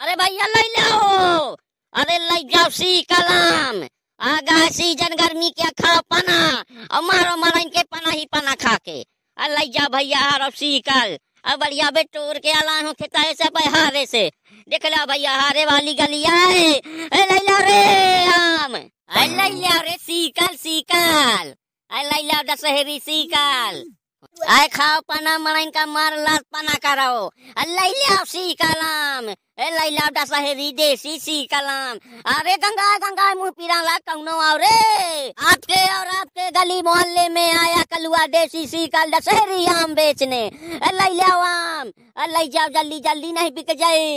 अरे भैया ले लो अरे ले जाओ सी कलाम। आगा सीज़न गर्मी के खाओ पना। और मारो मारो इनके पना ही पना खा के अरे ले जा भैया हारो सी कल अब बढ़िया बे टूर के अला हूँ खेता से हारे से। देख लो भैया हारे वाली गलिया है। ले लो रे ए ले लो रे सीकल सीकल। ए ले लो दशहरी सीकल। आए खाओ पना मराइन का मार लात पना करो अल्लाह ले सी कलाम। ए लैला दशहरी देसी सी कलाम अरे गंगा गंगा मुँह पीरा ला कौनो रे आपके और आपके गली मोहल्ले में आया कलुआ देसी सी कल दशहरी आम बेचने ए ले आम ए लै जाओ जल्दी जल्दी नहीं बिक जाए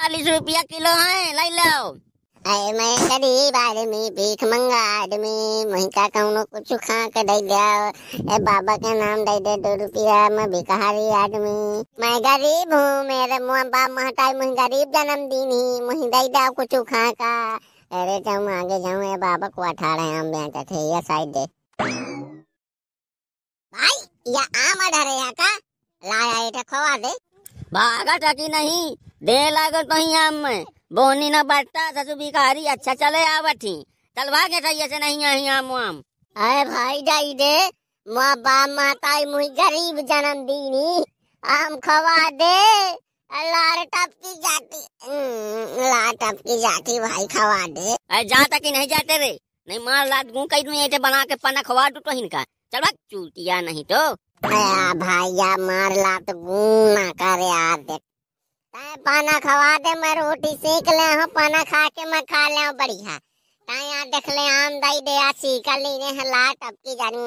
चालीस रुपया किलो है लै लो अरे मैं गरीब आदमी भीख मंगा आदमी वहीं का कौनो कुछ खा के दे दिया। ए बाबा के नाम दे दे दो रुपया, मैं भिखारी आदमी। मैं गरीब हूँ, मेरे मुँह बाप महताई मुझे गरीब जन्मदिन ही मुझे दे दे कुछ खा का अरे जाऊँ, आगे जाऊँ ये बाबा को अठारह आम बेचते थे, ये साइड दे। भाई, ये आम अधर है यहाँ का लाया, ये खवा दे। भागा टकी नहीं, दे लागो तो ही आम में। बोनी न बटता ससु भिखारी अच्छा चले आवठी चल भागे सही से नहीं आई आम आम अरे भाई जाई दे माँ बाप माताई मुझे गरीब जन्मदिन ही आम खवा दे। लार टपकी जाती हम्म, लार टपकी जाती भाई खवा दे। अरे जा तक नहीं जाते रे? नहीं मार लात गूं कई दूँ ऐसे बना के पना खवा दू तो इनका चल चूतिया नहीं तो। अया भैया मार ला तो गुना करे यार देख पाना खवा दे, मैं रोटी सेक ले हूँ, पाना खा के मैं खा ले हूँ, बढ़िया। ताए यहाँ देख ले आम दाई दे यार सीखा लेने हैं अब टपकी जानी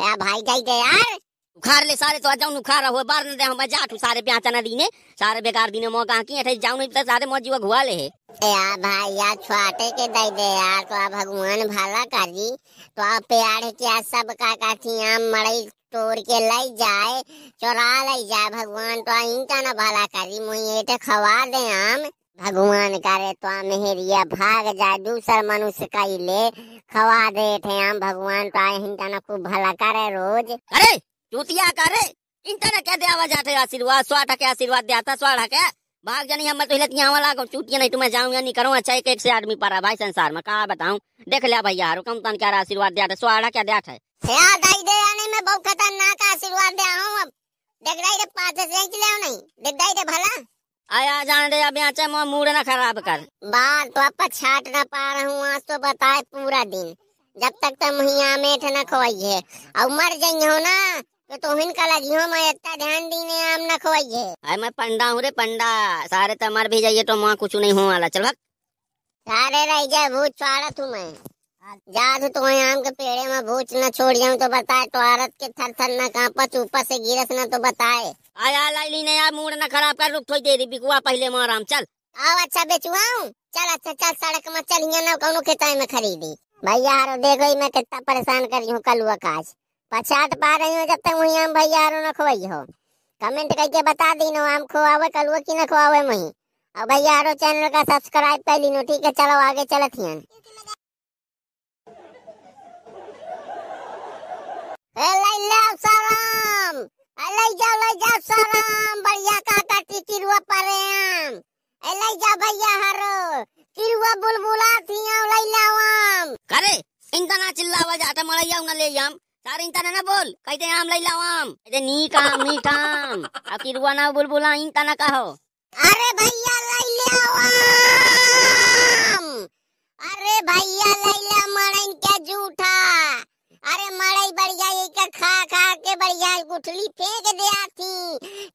या भाई जाई दे यार। उखार ले सारे तो आ जाऊँ उखार हो बार न दे हम जाठू सारे प्याचा न दीने सारे बेकार दीने मौका की है जाऊँ नहीं तो सारे मौजी घुआ ले। है यार भाई यार छुआटे के दे दे यार तो भगवान भला करी तो आप प्यार के सब का काठी आम मड़ई तोड़ के लाई जाए, चोरा लाई जाए भगवान। तो इनका ना भला करी मुझे एटे खवा दे आम। भगवान करे तो मेहरिया भाग जाए, दूसर मनुष्य का ले खवा दे थे आम। भगवान तो इनका ना खूब भला करे रोज। अरे, चूतिया करे इनका ना क्या दिया जाते आशीर्वाद स्वाटा के आशीर्वाद दिया था स्वाटा के। भाग जानी हम तो हिलत यहाँ वाला को चूतिया नहीं तुम्हें जाऊँगा नहीं करूँ? अच्छा एक एक से आदमी पारा भाई संसार में कहा बताऊँ? देख लिया भैया रुकम तन क्या आशीर्वाद दिया था स्वाड़ा क्या दिया था? दाई दे आने में बहुत खतरनाक आशीर्वाद दे हूँ अब। देख रही रे से ले नहीं देख दाई दे भला। आया जान दे अब यहाँ मूड ना खराब कर। बाल तो अब छाट न पा रहा हूँ आज तो बताए पूरा दिन। जब तक तुम यहाँ मेठ न खोइए और मर जाइ हो ना? तो तुहिन लगी हो मैं इतना ध्यान दीने आम न खोइए अरे मैं पंडा हूँ रे पंडा। सारे तो मर भी जाइए तो वहाँ कुछ नहीं हो वाला। चल भाग। सारे रह जाए भूत छाड़ा तू मैं। जा तू तो आम के पेड़े में भूत न छोड़ जाऊँ तो बताए तो औरत के थर थर न कांपत ऊपर से गिरस न तो बताए। आया लाइली ने यार मूड ना खराब कर रुक थोड़ी देरी बिकुआ पहले माराम चल। आओ अच्छा बेचुआऊं चल अच्छा चल सड़क में चल यहाँ ना कौनो खेताई में खरीदी। भैया हारो देखो ही मैं कितना परेशान कर रही हूँ कलुआ काज। पछाट पा रही हूँ जब तक वही आम भैया हारो न खोई हो कमेंट करके बता दी नो आम खोआवे की न खोआवे वही और भैया हारो चैनल का सब्सक्राइब कर ली नो ठीक है, चलो आगे चलत हियन सलाम! जाओ जाओ सलाम! बढ़िया काका परे भैया हारो। बुलबुला थी आम लै ले आओ आम। करे इनका ना चिल्लावा जाता मरा जाऊँ ले जाम सारे इनका ना बोल। कहते आम ले लाओ आम। कहते नी काम नी काम अब किरुआ ना बुलबुला इनका ना कहो। अरे भैया, लै ले आओ आम। अरे भैया, लै ले मड़ई के जूठा। अरे मड़ई बढ़िया, एक खा खा के बढ़िया गुठली फेंक दे आती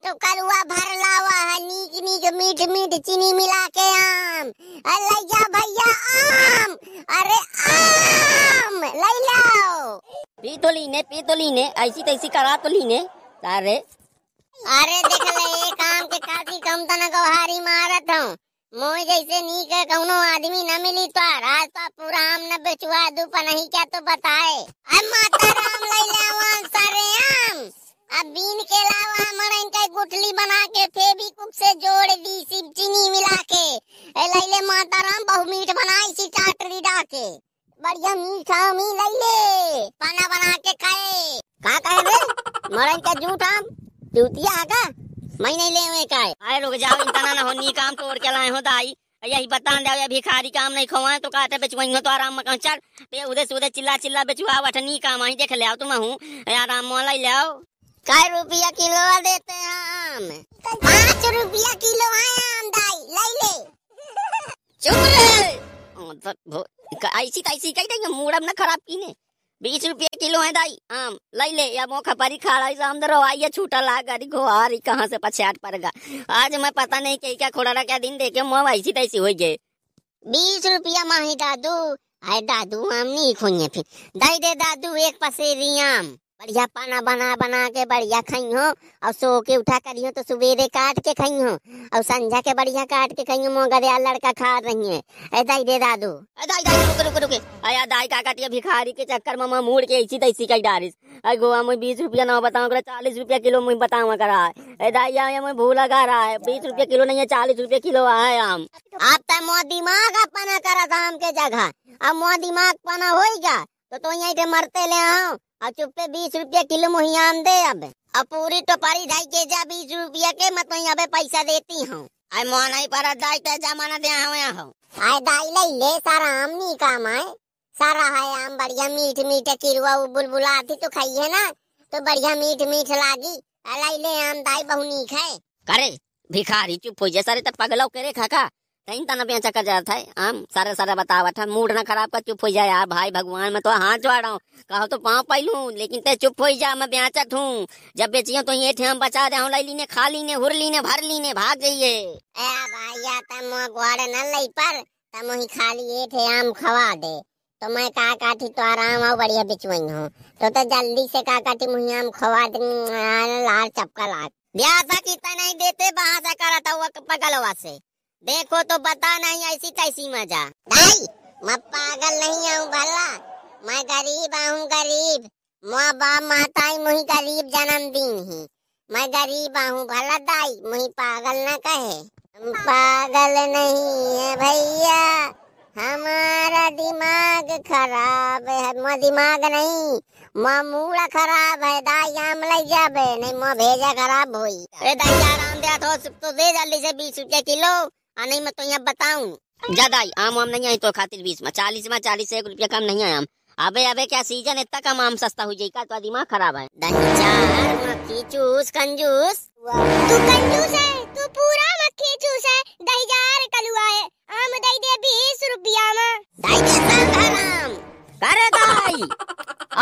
तो कलुआ भर लावा है, नीक नीक, मीठ मीठ, चीनी मिला के आम। अरे जा भैया, आम। अरे आम, लै लाओ। पी तो लीने पी तो लीने ऐसी तैसी करा तो लीने। सारे अरे देख ले, ये काम के काफ़ी कम तना गवारी मारत हूँ। मोय जैसे नी है, कौनो आदमी न मिली तो आज तो पूरा आम न बेचवा दू, पर नहीं क्या तो बताए। अब माता राम ले ले आवान सारे आम। अब बीन के लावा हमारा इनका एक गुठली बना के फेविक्विक से जोड़ दी सिर्फ़ चीनी मिला के ए ले ले माता राम बहु मीठ बनाई सी टाटरी डाके बढ़िया मीठा मी ले ले पाना बना के खाए कहा कहे रे मरन का झूठ आम चूतिया आगा मैं नहीं ले हुए का अरे रुक जाओ इतना ना हो नी काम के दाई यही बता दे भिखारी काम नहीं खोवा तो कहते बेचवाई हो तो आराम में कहाँ चल। ते उधर से उधर चिल्ला चिल्ला बेचवा वठ नी काम आई देख ले आओ तुम हूँ आराम में लाई ले आओ। कै रुपया किलो देते हैं आम। पाँच रुपया किलो है आम दाई ले ले। चुप रे तो क- ऐसी तैसी कही देंगे मूडम ना खराब पीने बीस रुपये किलो है दाई। आम, लाई ले, या मोखा परी खाड़ा इस आम दरो आइए छूटा ला गरी रही कहाँ से पछाट पड़ेगा। आज मैं पता नहीं कहीं क्या खोड़ा क्या दिन देखे, मुँह ऐसी तैसी हो गए। बीस रुपया माही दादू, आए दादू आम नहीं खोइए फिर। दाई दे दादू, एक पसेरी आम। बढ़िया पाना बना बना के बढ़िया खाई हो। और सो के उठा करियो तो सवेरे काट के खाई हो। और संझा के बढ़िया काट के खाई हो मोगरिया लड़का खा रही है। ए दाई दे दादू। दाई दाई रुक रुक रुक अया दाई काका टिया भिखारी के चक्कर में मूड के ऐसी तैसी कई डारिस। अय गोवा में बीस रुपया ना बताऊँ करा चालीस रुपया किलो मुझे बताऊँ करा है दाई या मैं भूल लगा रहा है बीस रुपया किलो नहीं है चालीस रुपया किलो है आम। आप तो मो दिमाग अपना करत आम के जगह। अब मो दिमाग पना होएगा तो तो यहीं के मरते ले आओ और चुप्पे बीस रुपया किलो मुहिया आम दे अब। अब पूरी टोपारी ढाई के जा बीस रुपया के मत वहीं अबे पैसा देती हूँ। आई मोह नहीं पर दाई ते जमाना दे हो हो आए दाई ले ले सारा आम नहीं काम आए। सारा है आम बढ़िया मीठ मीठ किरुआ बुलबुला आती तो खाइए ना? तो बढ़िया मीठ मीठ लागी। लाई ले आम दाई बहु नीक है। करे भिखारी चुप हो जाए सारे तब पगलाव करे खाका। कहीं तना बेचा कर जाता है आम सारा सारा बतावा था मूड ना खराब कर चुप हो जाए यार भाई भगवान मैं तो हाथ जोड़ रहा हूँ। कहो तो पाँव पैलू लेकिन ते चुप हो जा मैं बेचत हूँ जब बेचियो तो ये थे हम बचा दे लाई लीने खा लीने हुर लीने भर लीने भाग जाइए भैया तम न लई पर तम ही खाली ये थे आम खवा दे। तो मैं का काटी तो आराम आओ बढ़िया बिचवई हूँ। तो तो जल्दी से का काटी मुही आम खवा दे लाल चपका लाल ब्याह था कितना नहीं देते बाहर से करा था वो पगलवा से। देखो तो बता नहीं, ऐसी तैसी मज़ा। नहीं मैं पागल नहीं हूँ भला। मैं गरीब हूँ गरीब। माँ बाप माताई मुही गरीब जन्मदिन ही। मैं गरीब हूँ भला दाई, मुही पागल न कहे। हम पागल नहीं है भैया। हमारा दिमाग खराब है। माँ दिमाग नहीं। माँ मूड़ा खराब है। दाई आम ले जाबे, नहीं माँ भेजा खराब हुई। अरे दाई, आराम दे तो दे जल्दी से बीस रुपया किलो। आ नहीं मैं तो यहाँ बताऊँ। ज़्यादा आम आम नहीं आई तो खातिर बीस में चालीस में चालीस एक रुपया कम नहीं आया आम। अबे अबे क्या सीज़न इतना कम आम सस्ता हो जाएगा? तो दिमाग खराब है। चूस कंजूस। तू कंजूस है तू पूरा मक्खी चूस है। दही जार कलुआ है। आम दही दे बीस रुपया में। दही दे संधराम करे दाई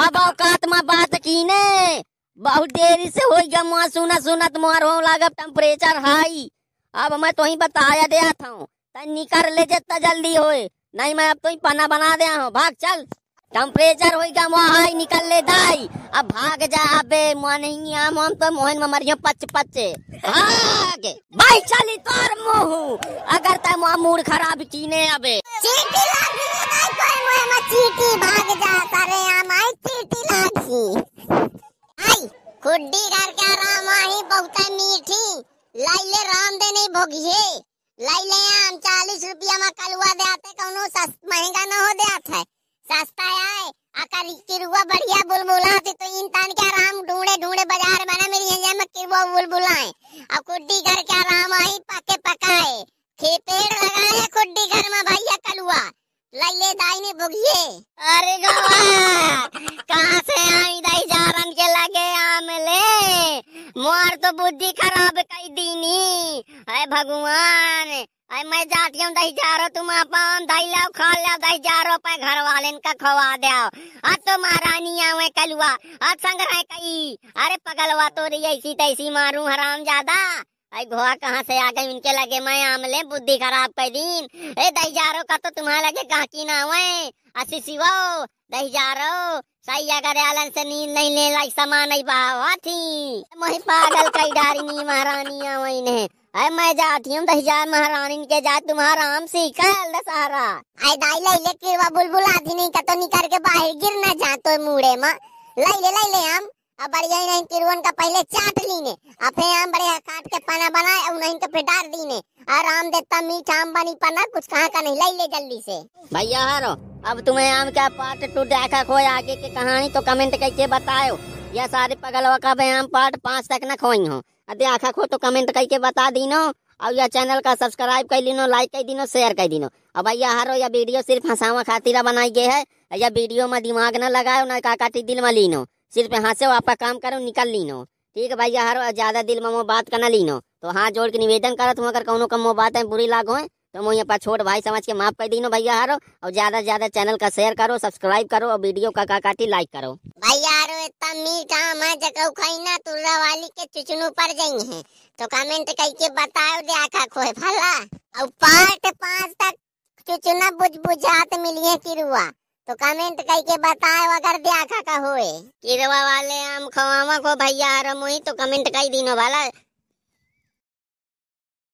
अब औकात में बात की ने बहुत देरी से हो गया मुआ सुना सुनत मोर हो लागब टेम्परेचर हाई अब मैं तो ही बताया दे था तन निकर ले जितना जल्दी होए। नहीं मैं अब तो ही पना बना दिया हूँ। भाग चल। टेम्परेचर हो गया मुआ हाई निकल ले दाई। अब भाग जा, अबे मुआ नहीं तो मोहन में मरियो पच पचे भाग! भाई चली तोर मुँह। अगर तय मुआ मूड खराब कीने, अबे। चीटी लागी कोई मुहे में चीटी। भाग जा, सारे चीटी लागी आई खुड्डी घर के राम आई बहुत मीठी। लाइले राम दे नहीं भोगिए। लाइले आम चालीस रुपया में कलुआ दे आते, कौनो सस्त महँगा न हो दे आते। सस्ता आए अकर किरुआ बढ़िया बुलबुला थी तो इंसान के आराम ढूंढे ढूंढे बाज़ार बना मेरी है में किरुआ बुलबुलाए। अब खुड्डी घर के आराम आई पके पकाए। खे पेड़ लगाए, खुड्डी घर में भैया कलुआ लैले दाई ने भुगिए। अरे गवा कहाँ से आई तो बुद्धि खराब कई दीनी। अरे भगवान अरे मैं जाती हूँ, दही जारो, तुम अपन दही लाओ खा लाओ, दही जारो पे घर वाले का खवा दे तो महारानी आवे कलुआ आज संग रहे कई। अरे पगलवा तो रही ऐसी तैसी मारू हराम ज़्यादा आई घोआ कहाँ से आ गई? इनके लगे मैं आमले, बुद्धि खराब कर दिन ए दही जारो का तो तुम्हारे लगे कहा ना हुए असी सिवो दही जारो सही अगर आलन से नींद नहीं ले लाई सामान नहीं बावा थी। मोही पागल कई डारी नी महारानी आवई ने अरे मैं जाती हूँ दही जार महारानी के जा तुम्हारा आम सीखा दशहरा आई दाई लैले किरवा बुलबुल आधी नहीं का तो निकर के बाहर गिर न जा तो मुड़े में। लैले लैले हम अब बढ़िया ही नहीं किरवन का पहले चाट लीने। अब फिर आम बढ़िया काट के पाना बनाए और नहीं तो फिर डाल दीने। आराम देता मीठा आम बनी पना, कुछ कहाँ का नहीं लैले जल्दी से। भैया हारो, अब तुम्हें आम का पार्ट टू देखा खो आगे की कहानी तो कमेंट करके बताओ। यह सारे पगलवा का आम पार्ट पाँच तक न खोई हो। आखा खो तो कमेंट करके बता दी नो और यह चैनल का सब्सक्राइब कर लीनो लाइक कर दिनो शेयर कर दिनो। और भैया हरो यह वीडियो सिर्फ़ हंसावा खातिर बनाई गए है यह वीडियो में दिमाग न लगाओ, न का काटी दिल में लीनो। सिर्फ़ हंसे आपका काम करो, निकल लीनो। ठीक है भैया हरो ज़्यादा दिल में बात करना लीनो। तो हाथ जोड़ के निवेदन करत हूँ अगर कौनो कम बात है बुरी लागो है तो मैं यहाँ पर छोट भाई, समझ के माफ़ कर दीनो भैया हारो, और ज़्यादा से ज़्यादा चैनल का शेयर करो सब्सक्राइब करो, और वीडियो का का काटी लाइक करो। भैया रो इतना मीठा मैं जगह खाई ना तुर्रा वाली के चुचनू पर जाई है तो कमेंट करके बताओ दे आखा खोए फला और पार्ट पाँच तक चुचुना बुझ बुझात मिलिए किरुआ तो कमेंट करके बताओ, अगर ब्याखा का होए। वाले आम खवावा को भैया रमोही मोही तो कमेंट कर दिनों भला